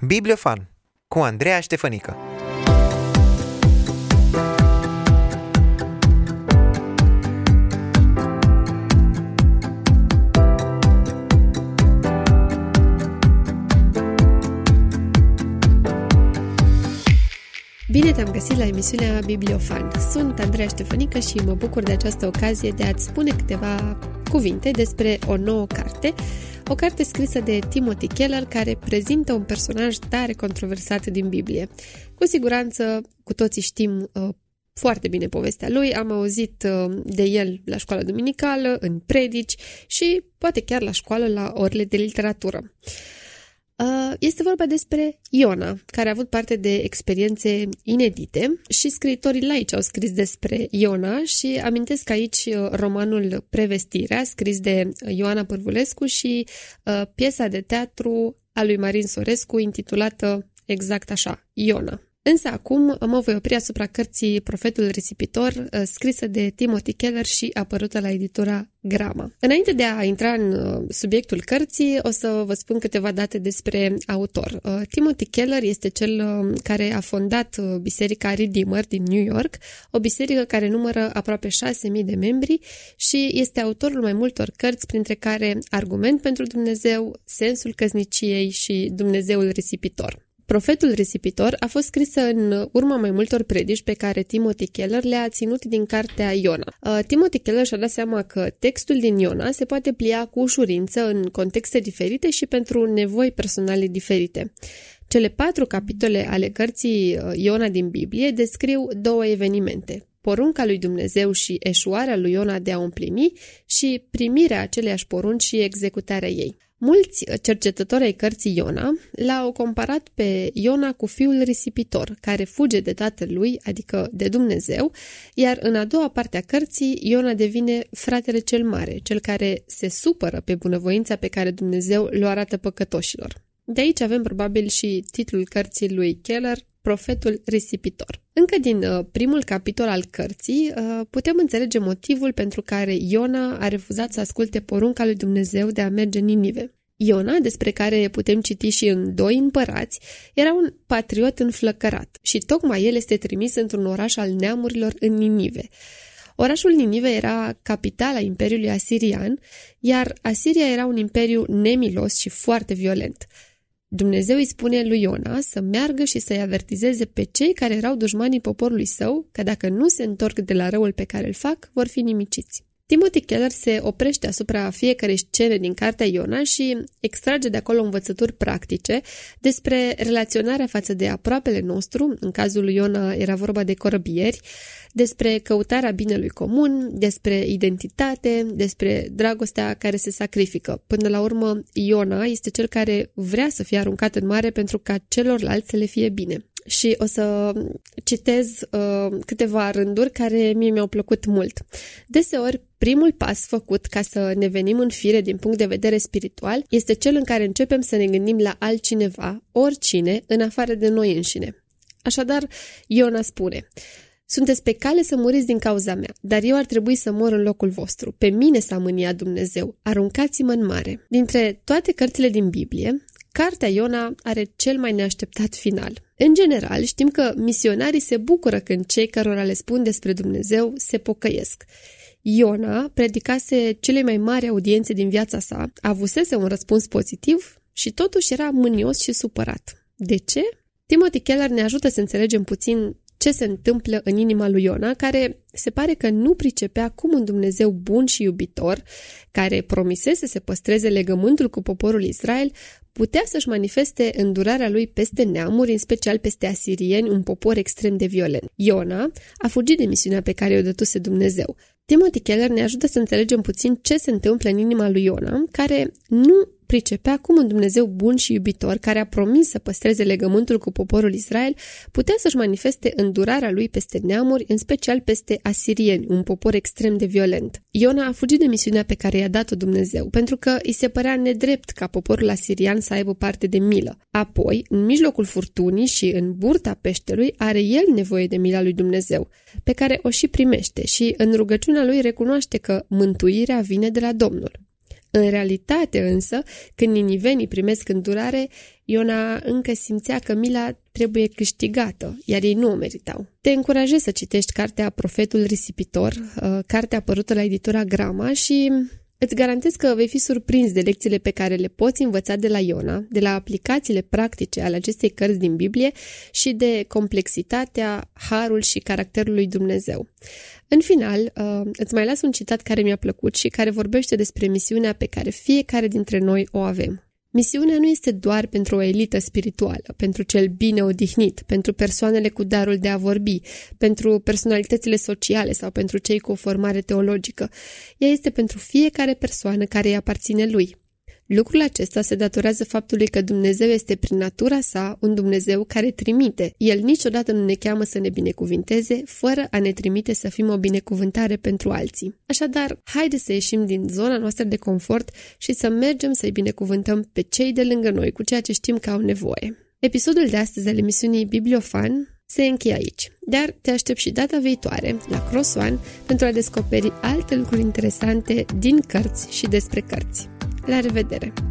Bibliofan cu Andreea Ștefănică Bine te-am găsit la emisiunea Bibliofan. Sunt Andreea Ștefănică și mă bucur de această ocazie de a-ți spune câteva cuvinte despre o nouă carte o carte scrisă de Timothy Keller care prezintă un personaj tare controversat din Biblie. Cu siguranță, cu toții știm uh, foarte bine povestea lui, am auzit uh, de el la școala duminicală, în predici și poate chiar la școală la orele de literatură. Uh, Uh, este vorba despre Iona, care a avut parte de experiențe inedite și scriitorii laici au scris despre Iona și amintesc aici uh, romanul Prevestirea, scris de Ioana Pârvulescu și uh, piesa de teatru a lui Marin Sorescu intitulată exact așa, Iona. Însă acum mă voi opri asupra cărții Profetul Risipitor, uh, scrisă de Timothy Keller și apărută la editura Grama. Înainte de a intra în uh, subiectul cărții, o să vă spun câteva date despre autor. Uh, Timothy Keller este cel care a fondat Biserica Redeemer din New York, o biserică care numără aproape 6.000 de membri și este autorul mai multor cărți, printre care Argument pentru Dumnezeu, Sensul căzniciei și Dumnezeul risipitor. Profetul risipitor a fost scrisă în urma mai multor predici pe care Timothy Keller le-a ținut din cartea Iona. Uh, Timothy Keller și-a dat seama că textul din Iona se poate plia cu ușurință în contexte diferite și pentru nevoi personale diferite. Cele patru capitole ale cărții uh, Iona din Biblie descriu două evenimente, porunca lui Dumnezeu și eșuarea lui Iona de a o împlini și primirea aceleiași porunci și executarea ei. Mulți cercetători ai cărții Iona l-au comparat pe Iona cu fiul risipitor, care fuge de tatăl lui, adică de Dumnezeu, iar în a doua parte a cărții Iona devine fratele cel mare, cel care se supără pe bunăvoința pe care Dumnezeu le arată păcătoșilor. De aici avem probabil și titlul cărții lui Keller, Profetul risipitor. Încă din uh, primul capitol al cărții uh, putem înțelege motivul pentru care Iona a refuzat să asculte porunca lui Dumnezeu de a merge în Ninive. Iona, despre care putem citi și în Doi împărați, era un patriot înflăcărat și tocmai el este trimis într-un oraș al neamurilor în Ninive. Orașul Ninive era capitala Imperiului Asirian, iar Asiria era un imperiu nemilos și foarte violent. Dumnezeu îi spune lui Iona să meargă și să-i avertizeze pe cei care erau dușmanii poporului său că dacă nu se întorc de la răul pe care îl fac, vor fi nimiciți. Timothy Keller se oprește asupra fiecarei scene din cartea Iona și extrage de acolo învățături practice despre relaționarea față de aproapele nostru, în cazul lui Iona era vorba de corăbieri, despre căutarea binelui comun, despre identitate, despre dragostea care se sacrifică. Până la urmă, Iona este cel care vrea să fie aruncat în mare pentru ca celorlalți să le fie bine și o să citez uh, câteva rânduri care mie mi-au plăcut mult. Deseori, primul pas făcut ca să ne venim în fire din punct de vedere spiritual este cel în care începem să ne gândim la altcineva, oricine, în afară de noi înșine. Așadar, Iona spune, sunteți pe cale să muriți din cauza mea, dar eu ar trebui să mor în locul vostru. Pe mine s-a mâniat Dumnezeu. Aruncați-mă în mare. Dintre toate cărțile din Biblie, Cartea Iona are cel mai neașteptat final. În general, știm că misionarii se bucură când cei cărora le spun despre Dumnezeu se pocăiesc. Iona predicase cele mai mari audiențe din viața sa, avusese un răspuns pozitiv și totuși era mânios și supărat. De ce? Timothy Keller ne ajută să înțelegem puțin ce se întâmplă în inima lui Iona, care se pare că nu pricepea cum un Dumnezeu bun și iubitor, care promisese să păstreze legământul cu poporul Israel, putea să-și manifeste îndurarea lui peste neamuri, în special peste asirieni, un popor extrem de violent. Iona a fugit de misiunea pe care o dătuse Dumnezeu. Timothy Keller ne ajută să înțelegem puțin ce se întâmplă în inima lui Iona, care nu pricepea cum un Dumnezeu bun și iubitor, care a promis să păstreze legământul cu poporul Israel, putea să-și manifeste îndurarea lui peste neamuri, în special peste asirieni, un popor extrem de violent. Iona a fugit de misiunea pe care i-a dat-o Dumnezeu, pentru că îi se părea nedrept ca poporul asirian să aibă parte de milă. Apoi, în mijlocul furtunii și în burta peștelui, are el nevoie de mila lui Dumnezeu, pe care o și primește și în rugăciunea lui recunoaște că mântuirea vine de la Domnul. În realitate însă, când ninivenii primesc îndurare, Iona încă simțea că mila trebuie câștigată, iar ei nu o meritau. Te încurajez să citești cartea Profetul Risipitor, uh, cartea apărută la editura Grama și Îți garantez că vei fi surprins de lecțiile pe care le poți învăța de la Iona, de la aplicațiile practice ale acestei cărți din Biblie și de complexitatea, harul și caracterul lui Dumnezeu. În final, uh, îți mai las un citat care mi-a plăcut și care vorbește despre misiunea pe care fiecare dintre noi o avem. Misiunea nu este doar pentru o elită spirituală, pentru cel bine odihnit, pentru persoanele cu darul de a vorbi, pentru personalitățile sociale sau pentru cei cu o formare teologică. Ea este pentru fiecare persoană care îi aparține lui. Lucrul acesta se datorează faptului că Dumnezeu este prin natura sa un Dumnezeu care trimite. El niciodată nu ne cheamă să ne binecuvinteze, fără a ne trimite să fim o binecuvântare pentru alții. Așadar, haide să ieșim din zona noastră de confort și să mergem să-i binecuvântăm pe cei de lângă noi cu ceea ce știm că au nevoie. Episodul de astăzi al emisiunii Bibliofan se încheie aici, dar te aștept și data viitoare la Cross One pentru a descoperi alte lucruri interesante din cărți și despre cărți. La revedere!